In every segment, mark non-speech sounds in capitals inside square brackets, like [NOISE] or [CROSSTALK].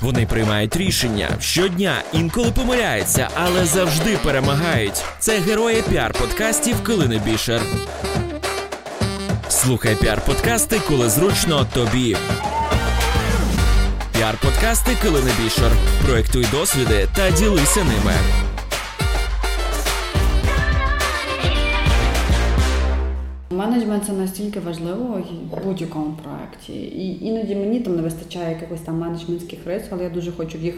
Вони приймають рішення щодня, інколи помиляються, але завжди перемагають. Це герої піар-подкастів Килини Бішер. Слухай піар-подкасти, коли зручно тобі. Піар-подкасти Килини Бішер. Проектуй досвіди та ділися ними. Менеджмент це настільки важливо в будь-якому проєкті. І іноді мені там не вистачає якихось там менеджментських рис, але я дуже хочу їх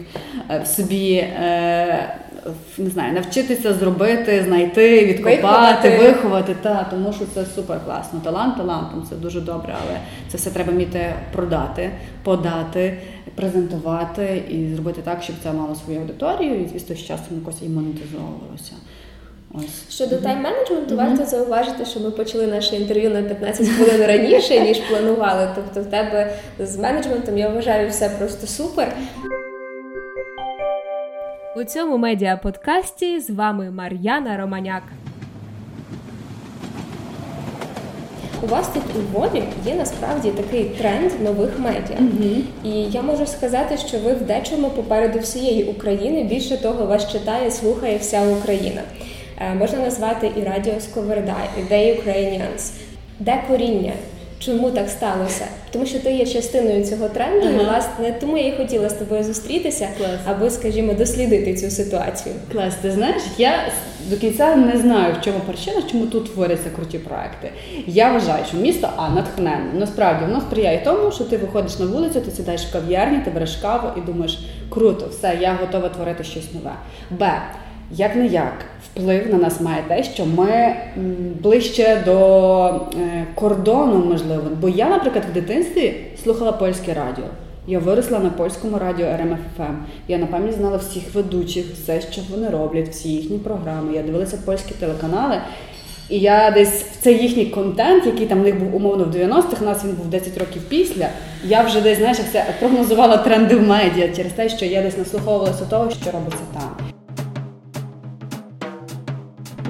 е, в собі е, не знаю, навчитися зробити, знайти, відкопати, виховати, виховати та, тому що це супер класно. Талант талантом це дуже добре, але це все треба вміти продати, подати, презентувати і зробити так, щоб це мало свою аудиторію, і звісно, з часом якось і монетизовувалося. Ось. Щодо тайм-менеджменту, mm-hmm. варто зауважити, що ми почали наше інтерв'ю на 15 хвилин раніше, ніж планували. Тобто, в тебе з менеджментом я вважаю все просто супер. У цьому медіа-подкасті з вами Мар'яна Романяк. У вас тут у Львові є насправді такий тренд нових медіа. Mm-hmm. І я можу сказати, що ви в дечому попереду всієї України. Більше того, вас читає, слухає вся Україна. Е, можна назвати і Радіо Сковерда, і The Ukrainians. Де коріння? Чому так сталося? Тому що ти є частиною цього тренду, ага. і власне тому я і хотіла з тобою зустрітися, Клас. аби, скажімо, дослідити цю ситуацію. Клас, ти знаєш, я до кінця не знаю, в чому причина, чому тут творяться круті проекти. Я вважаю, що місто А натхненне. Насправді воно сприяє тому, що ти виходиш на вулицю, ти сідаєш в кав'ярні, ти береш каву і думаєш, круто, все, я готова творити щось нове. Б. Як не як вплив на нас має те, що ми ближче до е, кордону, можливо. Бо я, наприклад, в дитинстві слухала польське радіо. Я виросла на польському радіо РМФМ. Я на пам'ять знала всіх ведучих, все, що вони роблять, всі їхні програми. Я дивилася польські телеканали. І я десь в цей їхній контент, який там в них був умовно в 90-х, у нас він був 10 років після. Я вже десь знаєш, це прогнозувала тренди в медіа через те, що я десь наслуховувалася того, що робиться там.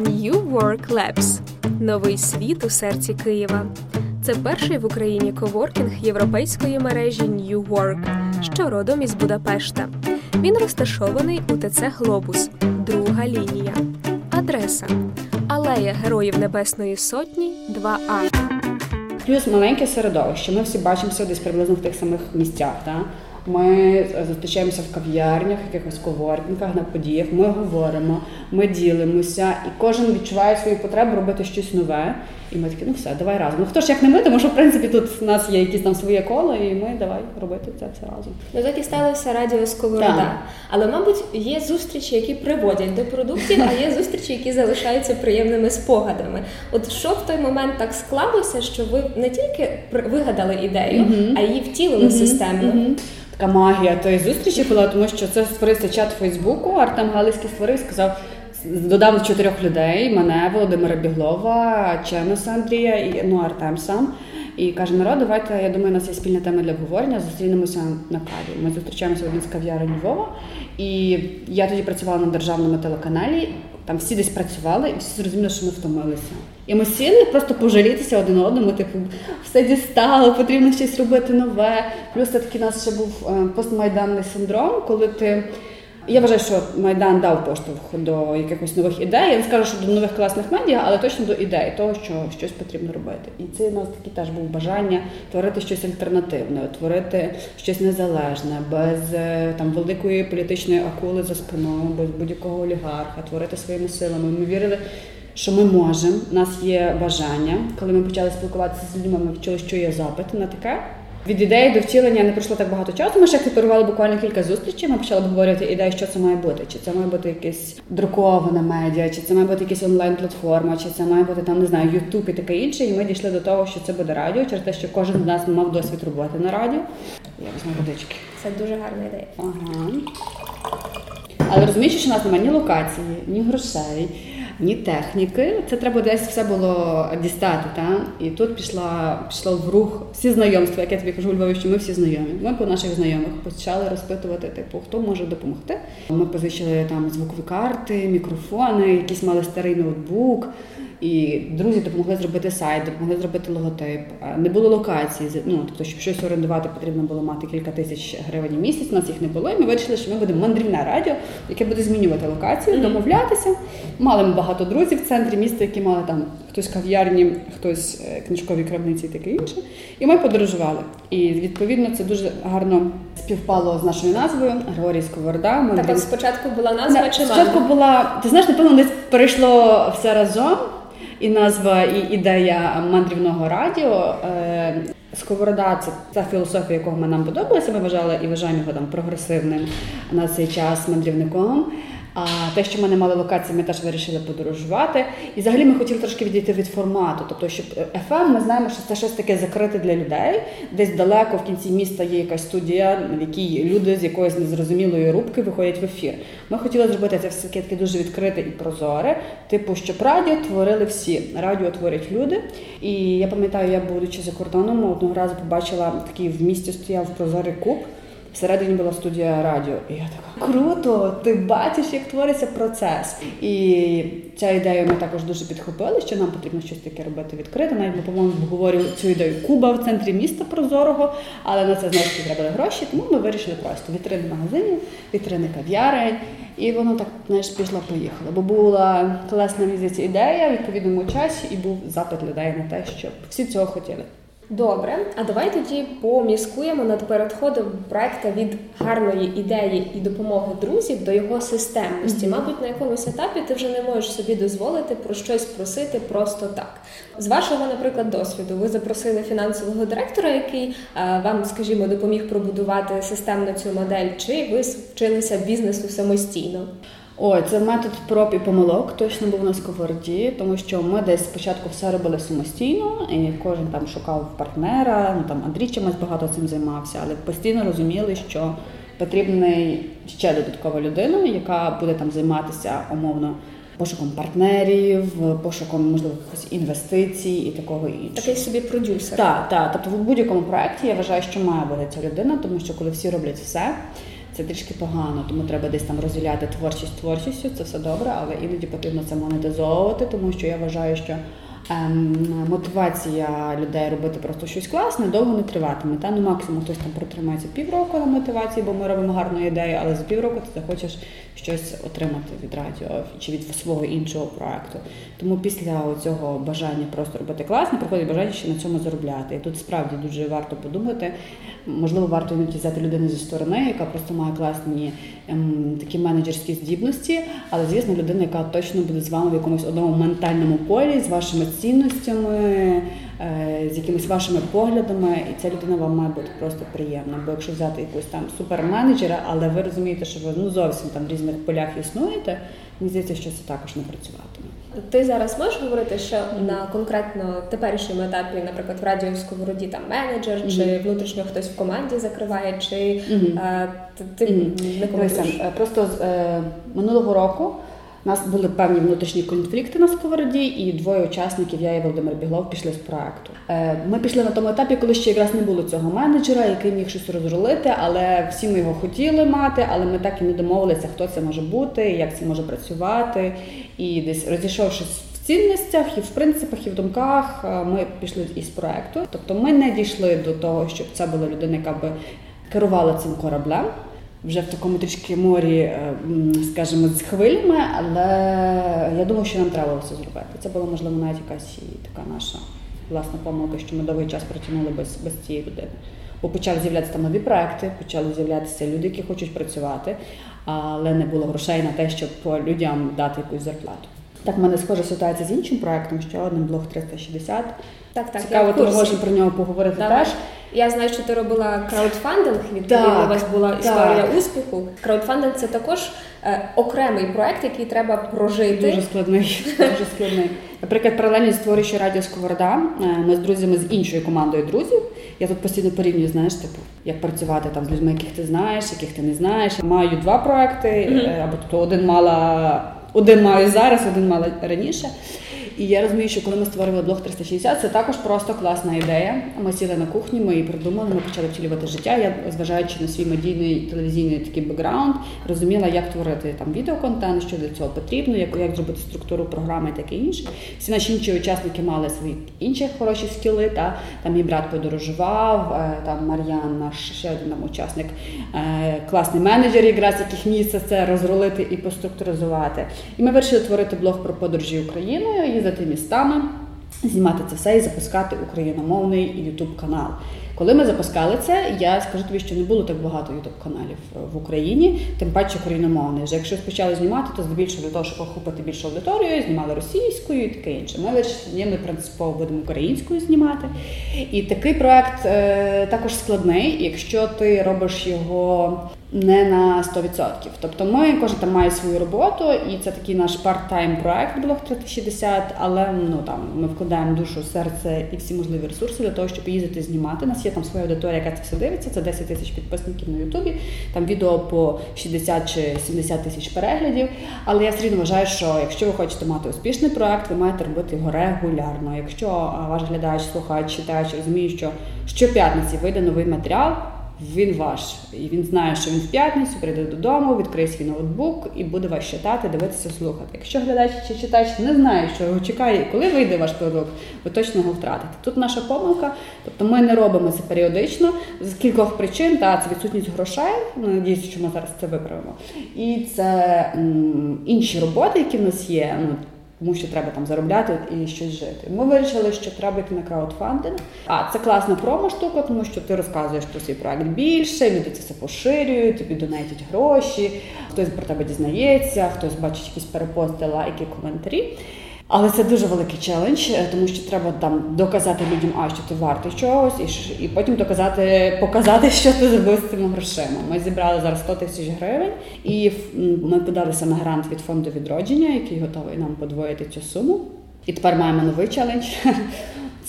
New Work Labs – новий світ у серці Києва. Це перший в Україні коворкінг європейської мережі New Work, що родом із Будапешта. Він розташований у ТЦ Глобус, друга лінія. Адреса Алея Героїв Небесної Сотні, 2А. Плюс маленьке середовище. Ми всі бачимося десь приблизно в тих самих місцях. Так? Ми зустрічаємося в кав'ярнях, якихось коворкінгах, на подіях. Ми говоримо, ми ділимося, і кожен відчуває свою потребу робити щось нове. І ми такі, ну все, давай разом. Ну хто ж як не ми, тому що в принципі тут в нас є якісь там своє коло, і ми давай робити це все разом. Ну так і сталося радіо Сковорода. Але, мабуть, є зустрічі, які приводять до продуктів, а є зустрічі, які залишаються приємними спогадами. От що в той момент так склалося, що ви не тільки вигадали ідею, а її втілили системно така магія тої зустрічі була, тому що це створився чат Фейсбуку. Артем Галицький створив, сказав. Додав чотирьох людей: мене, Володимира Біглова, Чемеса Андрія і ну Артем сам. І каже: народ, давайте, я думаю, у нас є спільна тема для обговорення. Зустрінемося на каві. Ми зустрічаємося в один з кав'ярень Львова. І я тоді працювала на державному телеканалі. Там всі десь працювали, і всі зрозуміли, що ми втомилися. І ми сіли просто пожалітися один одному, типу, все дістало, потрібно щось робити нове. Плюс це такий у нас ще був е, постмайданний синдром, коли ти. Я вважаю, що Майдан дав поштовх до якихось нових ідей. Я не скажу, що до нових класних медіа, але точно до ідей, того, що щось потрібно робити. І це у нас таке теж був бажання творити щось альтернативне, творити щось незалежне, без е, там великої політичної акули за спиною, без будь-якого олігарха, творити своїми силами. Ми вірили що ми можемо, у нас є бажання. Коли ми почали спілкуватися з людьми, ми відчули, що є запит на таке. Від ідеї до втілення не пройшло так багато часу. Ми ще керували буквально кілька зустрічей. Ми почали обговорювати ідею, що це має бути. Чи це має бути якесь друковане медіа, чи це має бути якась онлайн-платформа, чи це має бути там, не знаю, Ютуб і таке інше. І ми дійшли до того, що це буде радіо, через те, що кожен з нас мав досвід роботи на радіо. Я візьму водички. Це дуже гарна ідея. Ага. Але розумієш, що у нас немає ні локації, ні грошей ні техніки. Це треба десь все було дістати. Та? І тут пішла пішла в рух всі знайомства, як я тобі кажу у Львові, що ми всі знайомі. Ми по наших знайомих почали розпитувати, типу, хто може допомогти. Ми позичили там звукові карти, мікрофони, якийсь мали старий ноутбук. І друзі допомогли зробити сайт, допомогли зробити логотип. Не було локації, ну тобто, щоб щось орендувати, потрібно було мати кілька тисяч гривень в місяць. У нас їх не було. І ми вирішили, що ми будемо мандрівне радіо, яке буде змінювати локацію, домовлятися. Мали ми багато друзів в центрі міста, які мали там хтось кав'ярні, хтось е, книжкові крамниці і таке інше. І ми подорожували. І відповідно це дуже гарно співпало з нашою назвою Григорій Сковорода. Ми Так, от спочатку була назва чи Спочатку була, ти знаєш, напевно, десь перейшло все разом. І назва, і ідея мандрівного радіо. Е, Сковорода це та філософія, якого ми нам подобалася. Ми вважали і вважаємо його там прогресивним на цей час мандрівником. А те, що ми не мали локації, ми теж вирішили подорожувати. І взагалі ми хотіли трошки відійти від формату. Тобто, щоб FM, ми знаємо, що це щось таке закрите для людей. Десь далеко в кінці міста є якась студія, в якій люди з якоїсь незрозумілої рубки виходять в ефір. Ми хотіли зробити це все таке дуже відкрите і прозоре. Типу, щоб радіо творили всі. Радіо творять люди. І я пам'ятаю, я будучи за кордоном, одного разу побачила такий в місті стояв прозорий куб. Всередині була студія радіо, і я така круто! Ти бачиш, як твориться процес. І ця ідея ми також дуже підхопили, що нам потрібно щось таке робити відкрите. Навіть ми, по-моєму, обговорювали цю ідею Куба в центрі міста прозорого, але на це знову треба гроші. Тому ми вирішили просто вітрини магазинів, вітрини кав'ярень, і воно так знаєш, пішло поїхало. Бо була класна здається, ідея в відповідному часі, і був запит людей на те, щоб всі цього хотіли. Добре, а давай тоді поміскуємо над переходом проекту від гарної ідеї і допомоги друзів до його системності. Мабуть, на якомусь етапі ти вже не можеш собі дозволити про щось просити просто так. З вашого, наприклад, досвіду, ви запросили фінансового директора, який е, вам, скажімо, допоміг пробудувати системно цю модель, чи ви вчилися бізнесу самостійно? Ой, це метод проб і помилок точно був на сковороді, тому що ми десь спочатку все робили самостійно, і кожен там шукав партнера. Ну там Андрій чимось багато цим займався, але постійно розуміли, що потрібна ще додаткова людина, яка буде там займатися умовно пошуком партнерів, пошуком можливо якихось інвестицій і такого іншого. Такий собі продюсер. Так, так. Тобто в будь-якому проєкті я вважаю, що має бути ця людина, тому що коли всі роблять все. Це трішки погано, тому треба десь там розділяти творчість творчістю, це все добре, але іноді потрібно це монетизовувати, тому що я вважаю, що мотивація людей робити просто щось класне довго не триватиме. Та ну максимум хтось там протримається півроку на мотивації, бо ми робимо гарну ідею, але за півроку ти захочеш щось отримати від радіо чи від свого іншого проекту. Тому після цього бажання просто робити класне, приходить бажання ще на цьому заробляти. І тут справді дуже варто подумати. Можливо, варто іноді взяти людину зі сторони, яка просто має класні ем, такі менеджерські здібності, але звісно, людина, яка точно буде з вами в якомусь одному ментальному полі, з вашими цінностями, з якимись вашими поглядами, і ця людина вам має бути просто приємна. Бо якщо взяти якусь там суперменеджера, але ви розумієте, що ви ну зовсім там в різних полях існуєте, мені здається, що це також не працюватиме. Ти зараз можеш говорити, що на конкретно теперішньому етапі, наприклад, в радіо Сковороді там менеджер, mm-hmm. чи внутрішньо хтось в команді закриває, чи mm-hmm. а, ти, ти mm-hmm. не коментуєш? Просто з е, минулого року у нас були певні внутрішні конфлікти на сковороді, і двоє учасників, я і Володимир Біглов, пішли з проекту. Е, ми пішли на тому етапі, коли ще якраз не було цього менеджера, який міг щось розрулити, але всі ми його хотіли мати, але ми так і не домовилися, хто це може бути, як це може працювати. І десь розійшовшись в цінностях, і в принципах, і в думках, ми пішли із проекту. Тобто ми не дійшли до того, щоб це була людина, яка би керувала цим кораблем вже в такому трішки морі, скажімо, з хвилями, але я думаю, що нам треба це зробити. Це була, можливо, навіть якась і така наша власна помилка, що ми довгий час протягнули без, без цієї людини. Бо почали з'являтися там нові проекти, почали з'являтися люди, які хочуть працювати, але не було грошей на те, щоб людям дати якусь зарплату. Так, в мене схожа ситуація з іншим проектом, ще один блог 360. Так, так. Цікаво, то можемо про нього поговорити Давай. теж. Я знаю, що ти робила краудфандинг, відповідно, у вас була історія так. успіху. Краудфандинг це також е, окремий проект, який треба прожити. Дуже складний. Дуже складний. Наприклад, паралельно створюючи радіо Сковорода, е, ми з друзями з іншою командою друзів. Я тут постійно порівнюю, знаєш, типу, як працювати там з людьми, яких ти знаєш, яких ти не знаєш. Маю два проекти, mm-hmm. або тобто один мала, один маю зараз, один мала раніше. І я розумію, що коли ми створили блог 360, це також просто класна ідея. Ми сіли на кухні, ми її придумали, ми почали втілювати життя. Я, зважаючи на свій медійний телевізійний такий бекграунд, розуміла, як творити там відеоконтент, що для цього потрібно, як як зробити структуру програми і таке інше. Всі наші інші учасники мали свої інші хороші скіли. Та там мій брат подорожував, е, там Мар'ян, наш ще один там учасник, е, класний менеджер, якраз яких місце це розролити і поструктуризувати. І ми вирішили творити блог про подорожі Україною, їздити містами, знімати це все і запускати україномовний ютуб канал. Коли ми запускали це, я скажу тобі, що не було так багато ютуб каналів в Україні, тим паче україномовних. Вже якщо почали знімати, то здебільшого для того, щоб охопити більшу аудиторію, знімали російською і таке інше. Ми вирішили, ми принципово будемо українською знімати. І такий проект е, також складний, якщо ти робиш його не на 100%. Тобто ми кожен там має свою роботу, і це такий наш парт-тайм проект блог 360, але ну там ми вкладаємо душу, серце і всі можливі ресурси для того, щоб їздити знімати. У нас є там своя аудиторія, яка це все дивиться. Це 10 тисяч підписників на Ютубі. Там відео по 60 чи 70 тисяч переглядів. Але я все рівно вважаю, що якщо ви хочете мати успішний проект, ви маєте робити його регулярно. Якщо ваш глядач, слухач, читач розуміє, що щоп'ятниці вийде новий матеріал він ваш. І він знає, що він в п'ятницю прийде додому, відкриє свій ноутбук і буде вас читати, дивитися, слухати. Якщо глядач чи читач не знає, що його чекає, коли вийде ваш продукт, ви точно його втратите. Тут наша помилка, тобто ми не робимо це періодично з кількох причин. Та це відсутність грошей. Ну, надіюся, що ми зараз це виправимо. І це м, інші роботи, які в нас є. Ну, тому що треба там заробляти і щось жити. Ми вирішили, що треба йти на краудфандинг. А це класна промо-штука, тому що ти розказуєш про свій проект більше, люди це все поширюють, тобі донатять гроші, хтось про тебе дізнається, хтось бачить якісь перепости, лайки, коментарі. Але це дуже великий челендж, е, тому що треба там доказати людям, а що ти вартий чогось, і і потім доказати, показати, що ти зробив з цими грошима. Ми зібрали зараз 100 тисяч гривень, і ми подалися на грант від фонду відродження, який готовий нам подвоїти цю суму. І тепер маємо новий челендж.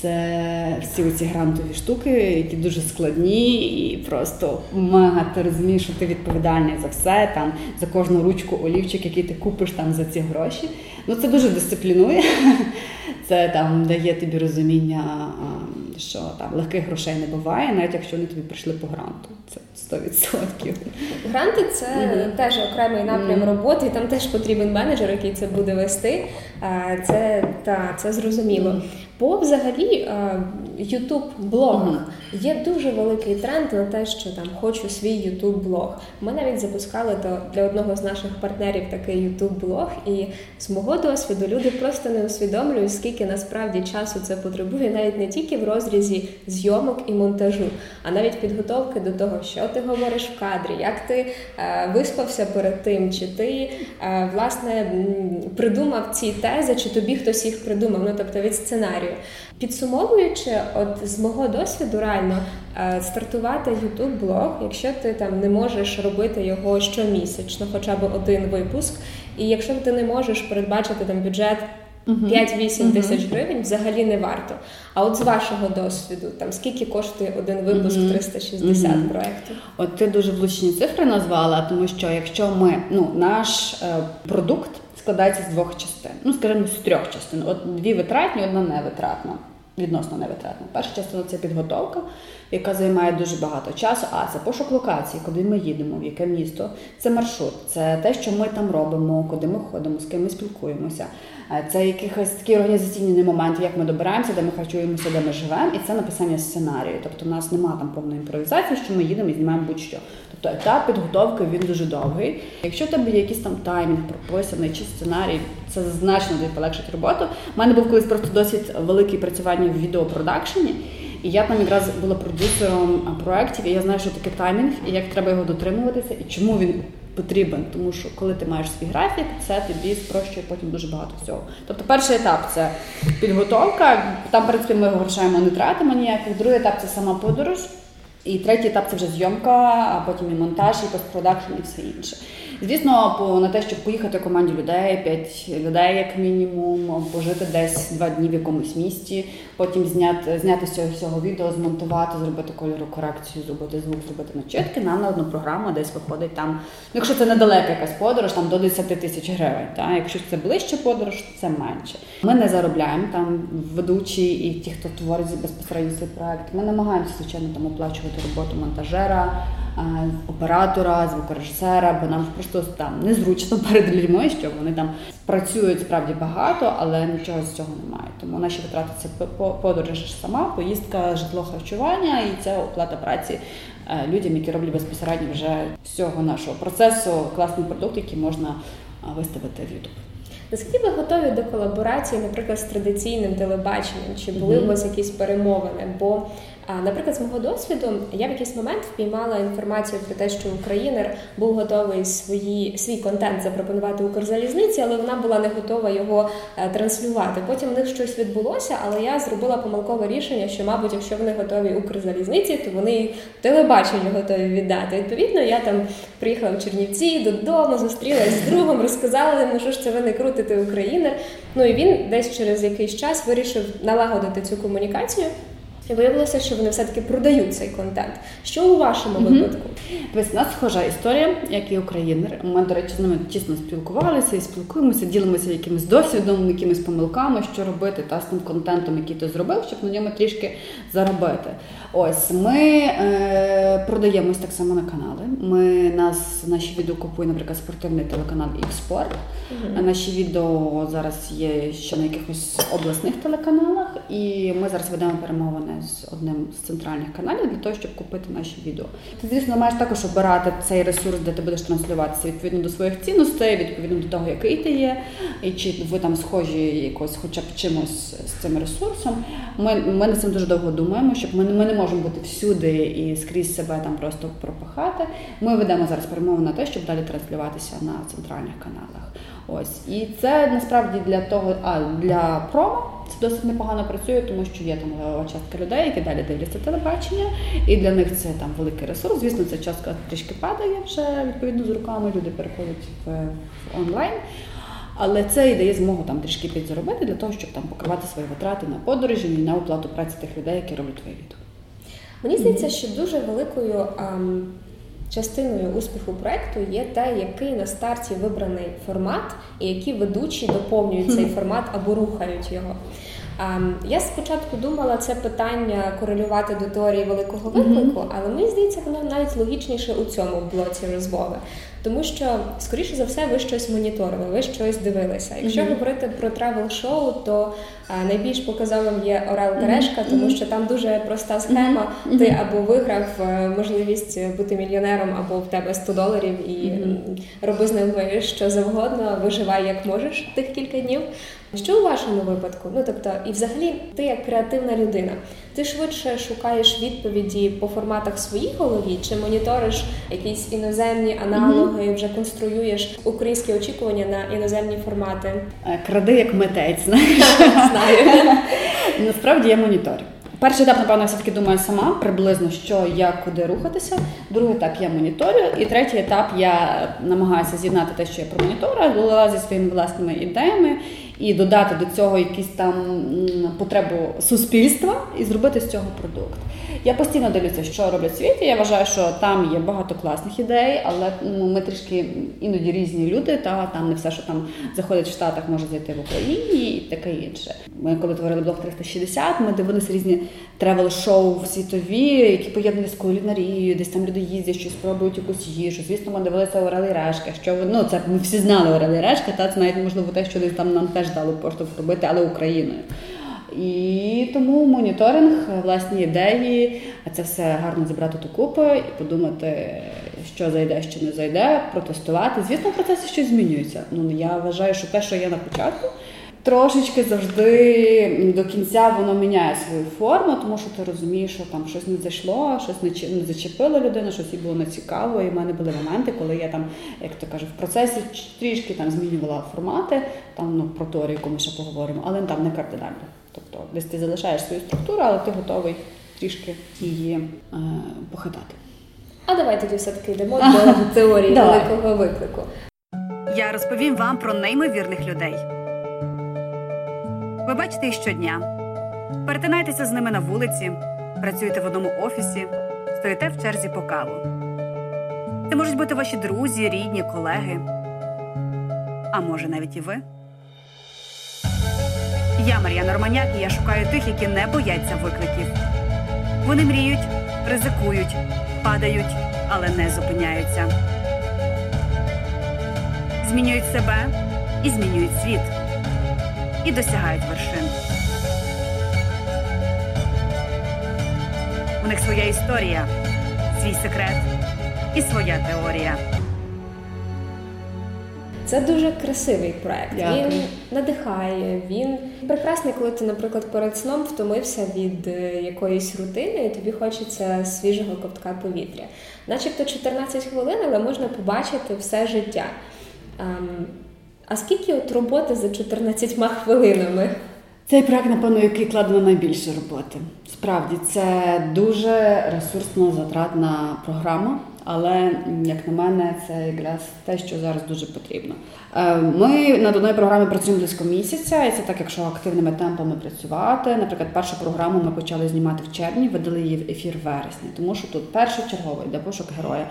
Це всі ці грантові штуки, які дуже складні, і просто мега ти розумієш, що ти відповідальний за все, там за кожну ручку олівчик, який ти купиш там за ці гроші. Ну це дуже дисциплінує. [LAUGHS] Це там дає тобі розуміння, що там легких грошей не буває, навіть якщо вони тобі прийшли по гранту. Це 100%. Гранти це mm-hmm. теж окремий напрям mm-hmm. роботи, і там теж потрібен менеджер, який це буде вести. Це та це зрозуміло. Mm-hmm. По взагалі youtube блогах є дуже великий тренд на те, що там хочу свій youtube блог Ми навіть запускали то для одного з наших партнерів такий youtube блог і з мого досвіду люди просто не усвідомлюють, скільки насправді часу це потребує, навіть не тільки в розрізі зйомок і монтажу, а навіть підготовки до того, що ти говориш в кадрі, як ти е, виспався перед тим, чи ти е, власне придумав ці тези, чи тобі хтось їх придумав, ну тобто від сценарію. Підсумовуючи, от з мого досвіду, реально е, стартувати youtube блог якщо ти там не можеш робити його щомісячно, хоча б один випуск, і якщо ти не можеш передбачити там бюджет. 5-8 тисяч гривень взагалі не варто. А от з вашого досвіду, там скільки коштує один випуск 360 проєктів? От ти дуже влучні цифри назвала, тому що якщо ми ну наш е, продукт складається з двох частин, ну скажімо, з трьох частин. От дві витратні, одна невитратна відносно невитратна. Перша частина це підготовка, яка займає дуже багато часу. А це пошук локації, куди ми їдемо, в яке місто. Це маршрут, це те, що ми там робимо, куди ми ходимо, з ким ми спілкуємося. Е, це якихось такі організаційні моменти, як ми добираємося, де ми харчуємося, де ми живемо, і це написання сценарію. Тобто, у нас немає там повної імпровізації, що ми їдемо і знімаємо будь-що. Тобто етап підготовки він дуже довгий. Якщо в тебе є якийсь там таймінг прописаний чи сценарій, це значно тобі полегшить роботу. У мене був колись просто досвід великий працювання в відеопродакшені. І я там якраз була продюсером проєктів, і я знаю, що таке таймінг, і як треба його дотримуватися, і чому він потрібен. Тому що коли ти маєш свій графік, це тобі спрощує потім дуже багато всього. Тобто, перший етап це підготовка. Там, в принципі, ми грошаємо не тратимо ніяких. Другий етап це сама подорож. І третій етап це вже зйомка, а потім і монтаж, і постпродакшн, і все інше. Звісно, по на те, щоб поїхати команді людей, п'ять людей, як мінімум, пожити десь два дні в якомусь місті, потім зняти зняти з цього всього відео, змонтувати, зробити кольору корекцію, зробити звук, зробити начитки. Нам на одну програму десь виходить там. Ну, якщо це недалека якась подорож, там до 10 тисяч гривень. Та якщо це ближче подорож, то це менше. Ми не заробляємо там ведучі і ті, хто творить безпосередньо цей проект. Ми намагаємося звичайно там оплачувати роботу монтажера оператора, звукорежисера, бо нам просто там незручно перед людьми, що вони там працюють справді багато, але нічого з цього немає. Тому наші витрати це подорож сама, поїздка, житло харчування і це оплата праці е, людям, які роблять безпосередньо вже всього нашого процесу, класний продукт, який можна виставити в YouTube. Наскільки ви готові до колаборації, наприклад, з традиційним телебаченням? Чи були у вас якісь перемовини? Бо Наприклад, з мого досвіду я в якийсь момент впіймала інформацію про те, що Українер був готовий свої свій контент запропонувати Укрзалізниці, але вона була не готова його е, транслювати. Потім в них щось відбулося, але я зробила помилкове рішення, що, мабуть, якщо вони готові Укрзалізниці, то вони телебаченню готові віддати. Відповідно, я там приїхала в Чернівці додому, зустрілася з другом, розказала йому, що ж це ви не крутите Українер. Ну і він десь через якийсь час вирішив налагодити цю комунікацію. І виявилося, що вони все-таки продають цей контент. Що у вашому mm-hmm. випадку? У нас схожа історія, як і українер. Ми, до речі, з ними тісно спілкувалися і спілкуємося, ділимося якимось досвідом, якимись помилками, що робити та з тим контентом, який ти зробив, щоб на ньому трішки заробити. Ось ми е, продаємось так само на канали. Ми нас наші відео купує, наприклад, спортивний телеканал «Ікспорт». Mm-hmm. Наші відео зараз є ще на якихось обласних телеканалах, і ми зараз ведемо перемовини з одним з центральних каналів для того, щоб купити наші відео. Ти, звісно, маєш також обирати цей ресурс, де ти будеш транслюватися відповідно до своїх цінностей, відповідно до того, який ти є, і чи ви там схожі якось, хоча б чимось з цим ресурсом. Ми ми над цим дуже довго думаємо, щоб ми, ми не можемо бути всюди і скрізь себе там просто пропахати. Ми ведемо зараз перемову на те, щоб далі транслюватися на центральних каналах. Ось і це насправді для того, а для промо це досить непогано працює, тому що є там левова частка людей, які далі дивляться телебачення, і для них це там великий ресурс. Звісно, ця частка трішки падає вже відповідно з руками. Люди переходять в, в онлайн. Але це і дає змогу там трішки підзаробити для того, щоб там покривати свої витрати на подорожі і на оплату праці тих людей, які роблять твої відео. Мені здається, що дуже великою. Ам... Частиною успіху проекту є те, який на старті вибраний формат, і які ведучі доповнюють цей формат або рухають його. Я спочатку думала це питання корелювати до теорії великого виклику, але мені здається, воно навіть логічніше у цьому блоці розмови. Тому що, скоріше за все, ви щось моніторили, ви щось дивилися. Якщо mm-hmm. говорити про тревел-шоу, то а, найбільш показовим є Орел і Решка, mm-hmm. тому що там дуже проста схема. Mm-hmm. Ти або виграв е, можливість бути мільйонером, або в тебе 100 доларів, і роби з ними що завгодно, виживай як можеш тих кілька днів. Що у вашому випадку? Ну тобто, і взагалі, ти як креативна людина, ти швидше шукаєш відповіді по форматах в своїй голові, чи моніториш якісь іноземні аналоги, mm-hmm. вже конструюєш українські очікування на іноземні формати? Е, кради як митець, [LAUGHS] знаєш? [LAUGHS] знаю. Насправді я моніторю. Перший етап, напевно, я все-таки думаю сама приблизно, що як куди рухатися. Другий етап я моніторю, і третій етап я намагаюся з'єднати те, що я промоніторила, зі своїми власними ідеями і додати до цього якісь там потребу суспільства і зробити з цього продукт. Я постійно дивлюся, що роблять в світі. Я вважаю, що там є багато класних ідей, але ну, ми трішки іноді різні люди, та там не все, що там заходить в Штатах, може зайти в Україні і таке інше. Ми коли творили блог 360, ми дивилися різні тревел-шоу світові, які поєднані з кулінарією, десь там люди їздять, щось спробують якусь їжу. Звісно, ми дивилися Орел і Решка. Що ну це ми всі знали Орел і Решка, та це навіть можливо те, що десь там нам теж дали поштовх робити, але Україною. І тому моніторинг, власні ідеї, а це все гарно зібрати докупи і подумати, що зайде, що не зайде, протестувати. Звісно, в щось змінюється. Ну я вважаю, що те, що є на початку, трошечки завжди до кінця воно міняє свою форму, тому що ти розумієш, що там щось не зайшло, щось не зачепило людину, щось їй було нецікаво. І в мене були моменти, коли я там, як то кажу, в процесі трішки там змінювала формати, там ну про яку ми ще поговоримо, але там не кардинально. Тобто десь ти залишаєш свою структуру, але ти готовий трішки її е, похитати. А давай тоді все-таки йдемо [LAUGHS] до теорії великого виклику. Я розповім вам про неймовірних людей. Ви бачите їх щодня. Перетинаєтеся з ними на вулиці, працюєте в одному офісі, стоїте в черзі по каву. Це можуть бути ваші друзі, рідні, колеги. А може навіть і ви. Я Мар'яна Романяк, і я шукаю тих, які не бояться викликів. Вони мріють, ризикують, падають, але не зупиняються. Змінюють себе і змінюють світ. І досягають вершин. У них своя історія, свій секрет і своя теорія. Це дуже красивий проект. Дякую. Він надихає. Він прекрасний, коли ти, наприклад, перед сном втомився від е, якоїсь рутини, і тобі хочеться свіжого ковтка повітря. Начебто 14 хвилин, але можна побачити все життя. А скільки от роботи за 14 хвилинами? Цей проект, напевно, який кладено найбільше роботи. Справді, це дуже ресурсно затратна програма, але як на мене, це якраз те, що зараз дуже потрібно. Е, Ми над одною програмою працюємо близько місяця, і це так, якщо активними темпами працювати. Наприклад, першу програму ми почали знімати в червні, видали її в ефір вересні, тому що тут першочергово йде пошук героя.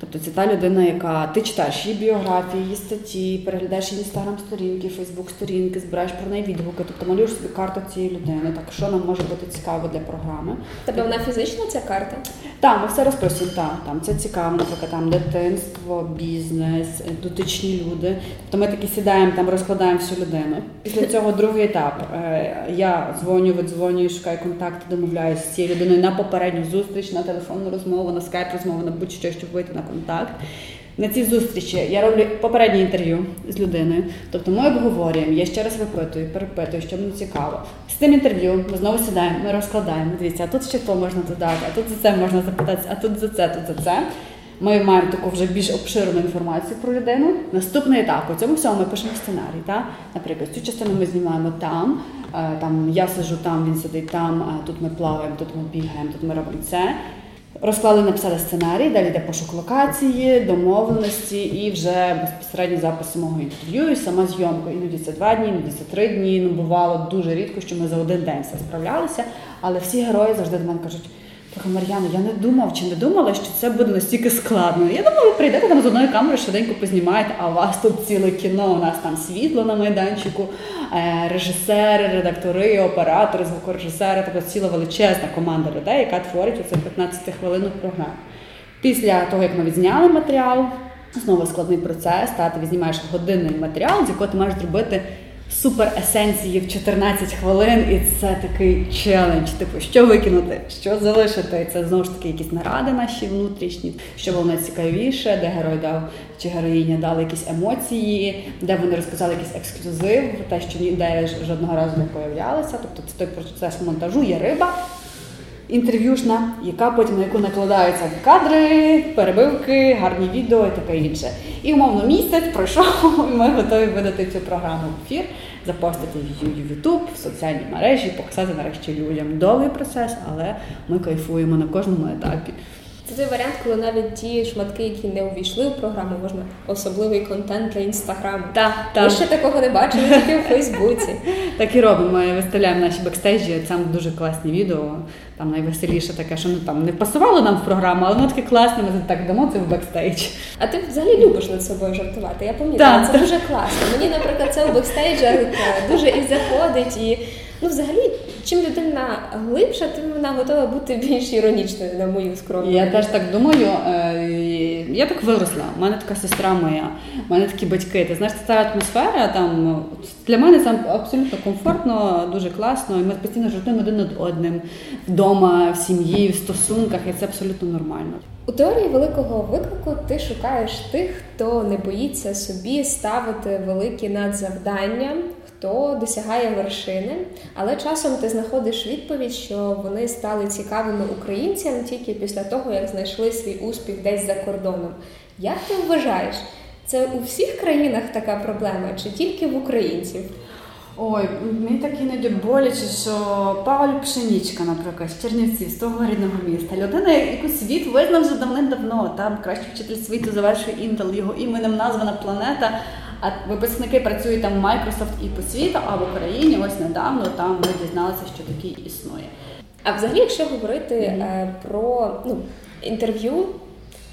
Тобто це та людина, яка ти читаєш її біографії, її статті, переглядаєш її інстаграм-сторінки, фейсбук-сторінки, збираєш про неї відгуки, тобто малюєш собі карту цієї людини. Так що нам може бути цікаво для програми? Тебе вона фізична ця карта? Так, ми все розписуємо. Так, там це цікаво, наприклад, там дитинство, бізнес, дотичні люди. Тобто ми такі сідаємо, там розкладаємо всю людину. Після [LAUGHS] цього другий етап. Е, Я дзвоню, видзвонюю, шукаю контакти, домовляюся з цією людиною на попередню зустріч, на телефонну розмову, на скайп розмову, на будь-що, щоб вийти на контакт. На цій зустрічі я роблю попереднє інтерв'ю з людиною. Тобто ми обговорюємо, я ще раз випитую, перепитую, що мені цікаво. З цим інтерв'ю ми знову сідаємо, ми розкладаємо. Дивіться, а тут ще то можна додати, а тут за це можна запитатися, а тут за це, тут за це. Ми маємо таку вже більш обширну інформацію про людину. Наступний етап у цьому всьому ми пишемо сценарій. Та? Наприклад, цю частину ми знімаємо там. е, Там я сиджу там, він сидить там, тут ми плаваємо, тут ми бігаємо, тут ми робимо це. Розклали, написали сценарій, далі йде пошук локації, домовленості і вже безпосередньо записи мого інтерв'ю і сама зйомка. Іноді це два дні, іноді це три дні. Ну бувало дуже рідко, що ми за один день все справлялися. Але всі герої завжди до мене кажуть. Слухай, Мар'яна, я не думав чи не думала, що це буде настільки складно. Я думала, ви прийдете там з одної камери, швиденько познімаєте, а у вас тут ціле кіно, у нас там світло на майданчику, е, режисери, редактори, оператори, звукорежисери, тобто ціла величезна команда людей, яка творить оце 15 хвилинну програму. Після того, як ми відзняли матеріал, знову складний процес, та ти знімаєш годинний матеріал, з якого ти маєш зробити супер есенції в 14 хвилин, і це такий челендж. Типу, що викинути, що залишити. Це знову ж таки якісь наради наші внутрішні, що було найцікавіше, де герой дав чи героїня дали якісь емоції, де вони розказали якийсь ексклюзив, те, що ніде жодного разу не появлялося. Тобто це той процес монтажу, є риба інтерв'юшна, яка потім на яку накладаються кадри, перебивки, гарні відео і таке інше. І умовно місяць пройшов, і ми готові видати цю програму в ефір, запостити її в YouTube, в соціальні мережі, показати нарешті людям. Довгий процес, але ми кайфуємо на кожному етапі. Це той варіант, коли навіть ті шматки, які не увійшли в програму, можна особливий контент для інстаграму. Так, так. ще такого не бачила, тільки в Фейсбуці. [LAUGHS] Так і робимо. Ми виставляємо наші бекстейджі. Там дуже класні відео. Там найвеселіше таке, що ну там не пасувало нам в програму, але воно таке класне. Ми так дамо це в бекстейдж. А ти взагалі любиш над собою жартувати? Я пам'ятаю, це дуже класно. Мені, наприклад, це у бекстейджах е, дуже і заходить. І ну, взагалі, чим людина глибша, тим вона готова бути більш іронічною, на мою скромну. Я теж так думаю. е, Я так виросла. У мене така сестра моя, у мене такі батьки. Ти знаєш, це атмосфера там для мене це абсолютно комфортно, дуже класно. І ми постійно жартуємо один над одним вдома, в сім'ї, в стосунках, і це абсолютно нормально. У теорії великого виклику ти шукаєш тих, хто не боїться собі ставити великі надзавдання, хто досягає вершини, але часом ти знаходиш відповідь, що вони стали цікавими українцям тільки після того, як знайшли свій успіх десь за кордоном. Як ти вважаєш, це у всіх країнах така проблема, чи тільки в українців? Ой, мені так іноді боляче, що Павль Пшенічка, наприклад, з Чернівців, з того рідного міста. Людина, яку світ визнав вже давним-давно. Там кращий вчитель світу завершує Intel, його іменем названа планета. А випускники працюють там в Microsoft і по світу, а в Україні ось недавно там ми дізналися, що такий існує. А взагалі, якщо говорити mm-hmm. про ну, інтерв'ю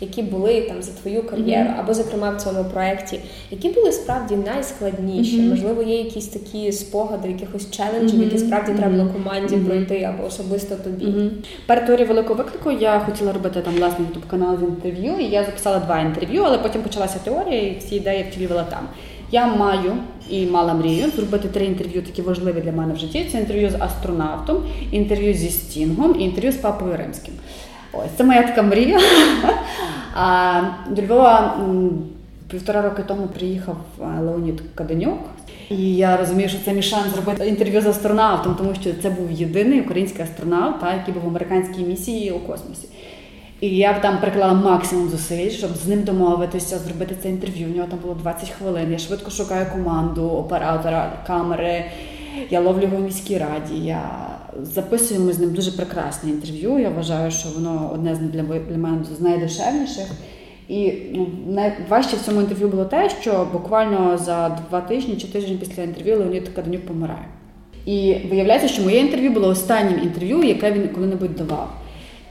які були там за твою кар'єру, mm-hmm. або, зокрема, в цьому проєкті, які були справді найскладніші? Mm-hmm. Можливо, є якісь такі спогади, якихось челенджів, які справді треба було команді пройти, або особисто тобі. Перед теорією великого виклику я хотіла робити там власний ютуб канал з інтерв'ю, і я записала два інтерв'ю, але потім почалася теорія, і всі ідеї втілювала там. Я маю і мала мрію зробити три інтерв'ю, такі важливі для мене в житті. Це інтерв'ю з астронавтом, інтерв'ю зі Стінгом і інтерв'ю з папою римським. Ось це моя така мрія. А до Львова півтора роки тому приїхав Леонід Каденюк. І я розумію, що це мій шанс зробити інтерв'ю з астронавтом, тому що це був єдиний український астронавт, та, який був в американській місії у космосі. І я там приклала максимум зусиль, щоб з ним домовитися, зробити це інтерв'ю. У нього там було 20 хвилин. Я швидко шукаю команду, оператора, камери. Я ловлю його в міській раді. Я записуємо з ним дуже прекрасне інтерв'ю. Я вважаю, що воно одне з для, для мене з найдешевніших. І ну, найважче в цьому інтерв'ю було те, що буквально за два тижні чи тиждень після інтерв'ю Леонід Каденюк помирає. І виявляється, що моє інтерв'ю було останнім інтерв'ю, яке він коли-небудь давав.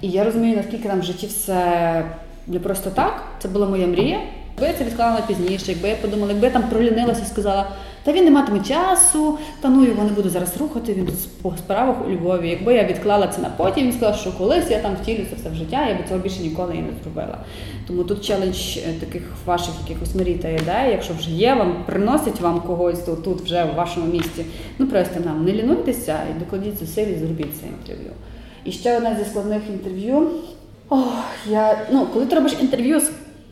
І я розумію, наскільки там в житті все не просто так. Це була моя мрія. Якби я це відклала пізніше, якби я подумала, якби я там пролінилася і сказала, та він не матиме часу, та ну його не буду зараз рухати, він по справах у Львові. Якби я відклала це на потім, він сказав, що колись я там втілю це все в життя, я би цього більше ніколи і не зробила. Тому тут челендж е, таких ваших якихось мрій та ідей, якщо вже є, вам приносять вам когось тут, тут вже в вашому місті. Ну просто нам не лінуйтеся і докладіть зусиль зробіть це інтерв'ю. І ще одне зі складних інтерв'ю. Ох, я ну коли ти робиш інтерв'ю з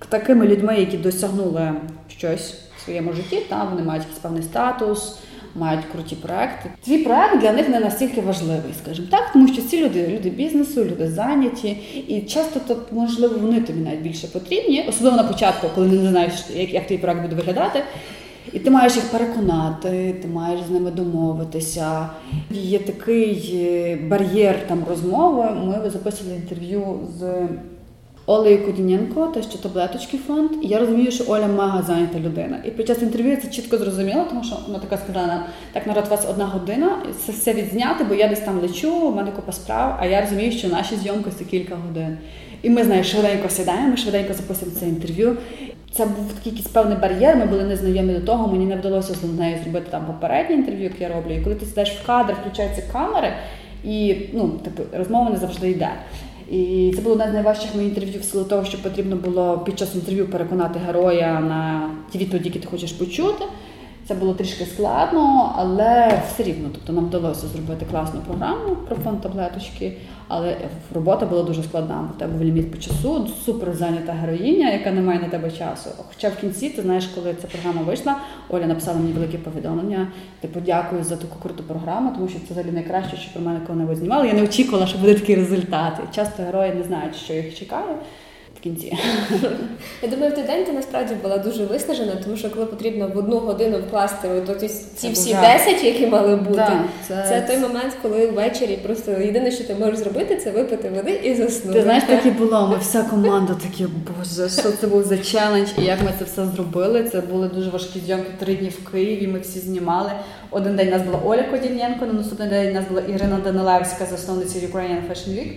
такими людьми, які досягнули щось своєму житті, та вони мають якийсь певний статус, мають круті проекти. Твій проект для них не настільки важливий, скажімо так, тому що ці люди люди бізнесу, люди зайняті, і часто то можливо вони тобі навіть більше потрібні, особливо на початку, коли не знаєш, як, як твій проект буде виглядати. І ти маєш їх переконати, ти маєш з ними домовитися. Є такий е, бар'єр там розмови. Ми записували інтерв'ю з Олею Кудіненко, те, що таблеточки фонд. І я розумію, що Оля мега зайнята людина. І під час інтерв'ю це чітко зрозуміло, тому що вона така сказала: так, народ, у вас одна година, це все відзняти, бо я десь там лечу, у мене купа справ, а я розумію, що наші зйомки це кілька годин. І ми з нею швиденько сідаємо, швиденько записуємо це інтерв'ю. Це був такий якийсь певний бар'єр, ми були незнайомі до того, мені не вдалося з нею зробити там попереднє інтерв'ю, яке я роблю. І коли ти сідаєш в кадр, включаються камери, і ну, типу, розмова не завжди йде. І це було одне з найважчих моїх інтерв'ю в силу того, що потрібно було під час інтерв'ю переконати героя на ті відповіді, які ти хочеш почути. Це було трішки складно, але все рівно. Тобто нам вдалося зробити класну програму про фонд таблеточки, але робота була дуже складна. У тебе був ліміт по часу, супер зайнята героїня, яка не має на тебе часу. Хоча в кінці, ти знаєш, коли ця програма вийшла, Оля написала мені велике повідомлення. Типу, дякую за таку круту програму, тому що це взагалі найкраще, що про мене коли-небудь знімали. Я не очікувала, що буде такий результат. Часто герої не знають, що їх чекає кінці. [LAUGHS] Я думаю, в той день ти насправді була дуже виснажена, тому що коли потрібно в одну годину вкласти от ці це всі 10, які мали бути, да, це... це той момент, коли ввечері просто єдине, що ти можеш зробити, це випити води і заснути. Ти знаєш, так і [LAUGHS] було. Ми вся команда такі, боже, що це був за челендж, і як ми це все зробили. Це були дуже важкі зйомки три дні в Києві. Ми всі знімали. Один день у нас була Оля Кодівненко, на наступний день у нас була Ірина Данилевська, засновниця Ukrainian Fashion Week.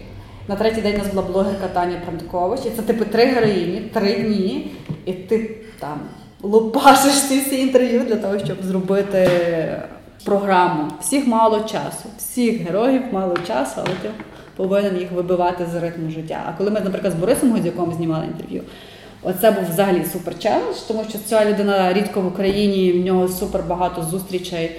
На третій день у нас була блогерка Таня Прандкович. І це типу три героїні, три дні, і ти там лупашиш ці всі інтерв'ю для того, щоб зробити програму. Всіх мало часу, всіх героїв мало часу, але ти повинен їх вибивати з ритму життя. А коли ми, наприклад, з Борисом Годзяком знімали інтерв'ю, оце був взагалі супер челендж, тому що ця людина рідко в Україні, в нього супер багато зустрічей.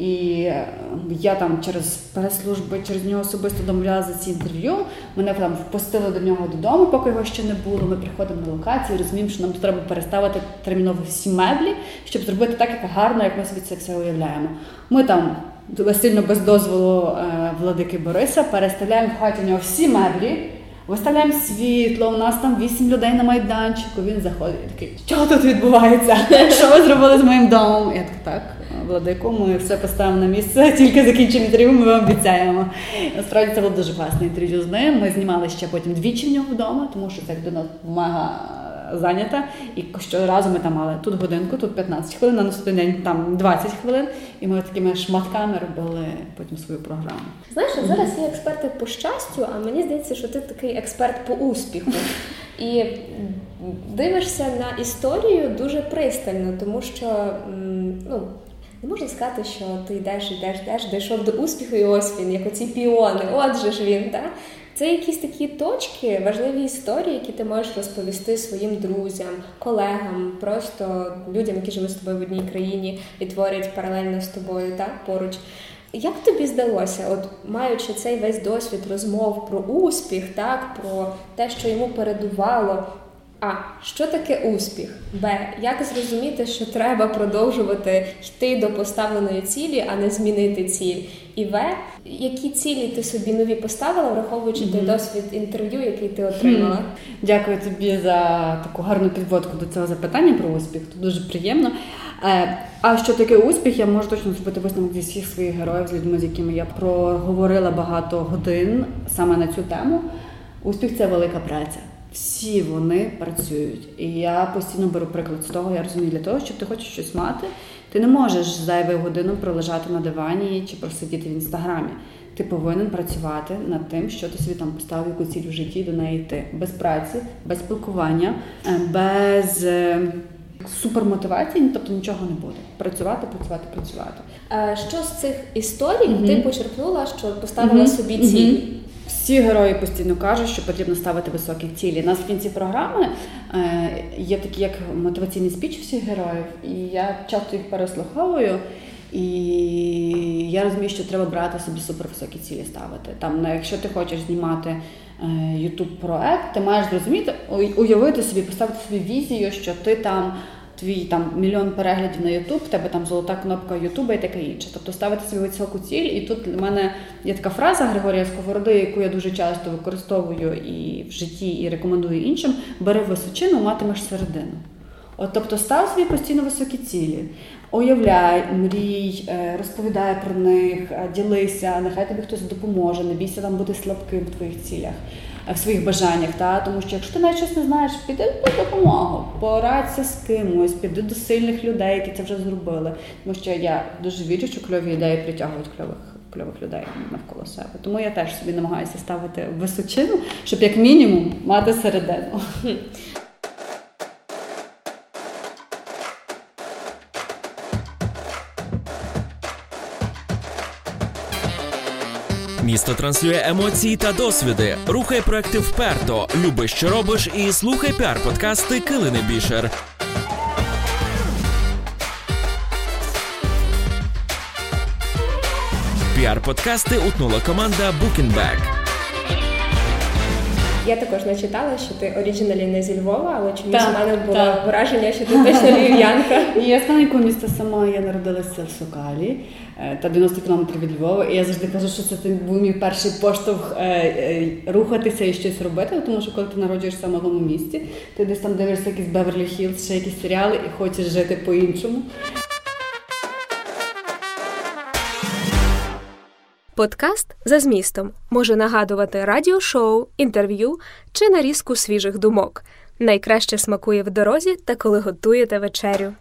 І е, я там через прес-служби, через нього особисто домовлялася за ці інтерв'ю. Мене там впустили до нього додому, поки його ще не було. Ми приходимо на локацію, розуміємо, що нам треба переставити терміново всі меблі, щоб зробити так, як гарно, як ми собі це все уявляємо. Ми там сильно без дозволу е, владики Бориса переставляємо в хаті нього всі меблі. Виставляємо світло, у нас там вісім людей на майданчику. Він заходить і такий, що тут відбувається? [LAUGHS] Що ви зробили з моїм домом? Я так, так, владику, ми все поставимо на місце, [LAUGHS] тільки закінчимо інтерв'ю, ми вам обіцяємо. Насправді це було дуже класне інтерв'ю з ним. Ми знімали ще потім двічі в нього вдома, тому що це людина мега зайнята. І щоразу ми там мали тут годинку, тут 15 хвилин, на наступний день там 20 хвилин. І ми такими шматками робили потім свою програму. Знаєш, зараз є експерти по щастю, а мені здається, що ти такий експерт по успіху. [LAUGHS] І дивишся на історію дуже пристально, тому що ну. Не можна сказати, що ти йдеш, йдеш, йдеш, дійшов до успіху, і ось він, як оці піони, от же ж він. так? Це якісь такі точки, важливі історії, які ти можеш розповісти своїм друзям, колегам, просто людям, які живуть з тобою в одній країні і творять паралельно з тобою, так поруч. Як тобі здалося, от маючи цей весь досвід розмов про успіх, так про те, що йому передувало, а що таке успіх? Б. Як зрозуміти, що треба продовжувати йти до поставленої цілі, а не змінити ціль? І В. Які цілі ти собі нові поставила, враховуючи mm-hmm. той досвід інтерв'ю, який ти отримала? Mm-hmm. Дякую тобі за таку гарну підводку до цього запитання про успіх. Це дуже приємно. Е, а що таке успіх? Я можу точно зробити висновок зі всіх своїх героїв, з людьми, з якими я проговорила багато годин саме на цю тему. Успіх це велика праця. Всі вони працюють. І я постійно беру приклад з того, я розумію, для того, щоб ти хочеш щось мати, ти не можеш зайву годину пролежати на дивані чи просидіти в інстаграмі. Ти повинен працювати над тим, що ти собі там поставив яку ціль в житті до неї йти. Без праці, без спілкування, е, без е, супермотивації, тобто нічого не буде. Працювати, працювати, працювати. Що з цих історій mm-hmm. ти почерпнула, що поставила mm-hmm. собі ціль? Mm-hmm. Всі герої постійно кажуть, що потрібно ставити високі цілі. У нас в кінці програми е, є такі як мотиваційний спіч всіх героїв, і я часто їх переслуховую. І я розумію, що треба брати собі супервисокі цілі ставити. Там, ну, якщо ти хочеш знімати youtube е, ти маєш зрозуміти, уявити собі, поставити собі візію, що ти там твій там мільйон переглядів на Ютуб, тебе там золота кнопка Ютуба і таке інше. Тобто ставити собі високу ціль. І тут в мене є така фраза Григорія Сковороди, яку я дуже часто використовую і в житті, і рекомендую іншим: бери височину, матимеш середину. От, Тобто став собі постійно високі цілі. Уявляй, мрій, е, розповідай про них, е, ділися, нехай тобі хтось допоможе, не бійся там бути слабким в твоїх цілях в своїх бажаннях. Та? Тому що якщо ти навіть щось не знаєш, піди на допомогу, порадься з кимось, піди до сильних людей, які це вже зробили. Тому що я дуже вірю, що кльові ідеї притягують кльових. Кльових людей навколо себе. Тому я теж собі намагаюся ставити височину, щоб як мінімум мати середину. [LAUGHS] Місто транслює емоції та досвіди. Рухай проекти вперто. Люби, що робиш, і слухай піар-подкасти Килини Бішер. Піар-подкасти утнула команда Bookingback. Я також начитала, що ти оригіналі не зі Львова, але чомусь у мене було так. враження, що ти точно львів'янка. [LAUGHS] Я з маленького міста сама, я народилася в Сокалі е, та 90 кілометрів від Львова. І я завжди кажу, що це був мій перший поштовх е, е, рухатися і щось робити, тому що коли ти народжуєшся в малому місті, ти десь там дивишся якісь Беверлі Хілз, ще якісь серіали і хочеш жити по-іншому. Подкаст за змістом може нагадувати радіошоу, інтерв'ю чи нарізку свіжих думок. Найкраще смакує в дорозі та коли готуєте вечерю.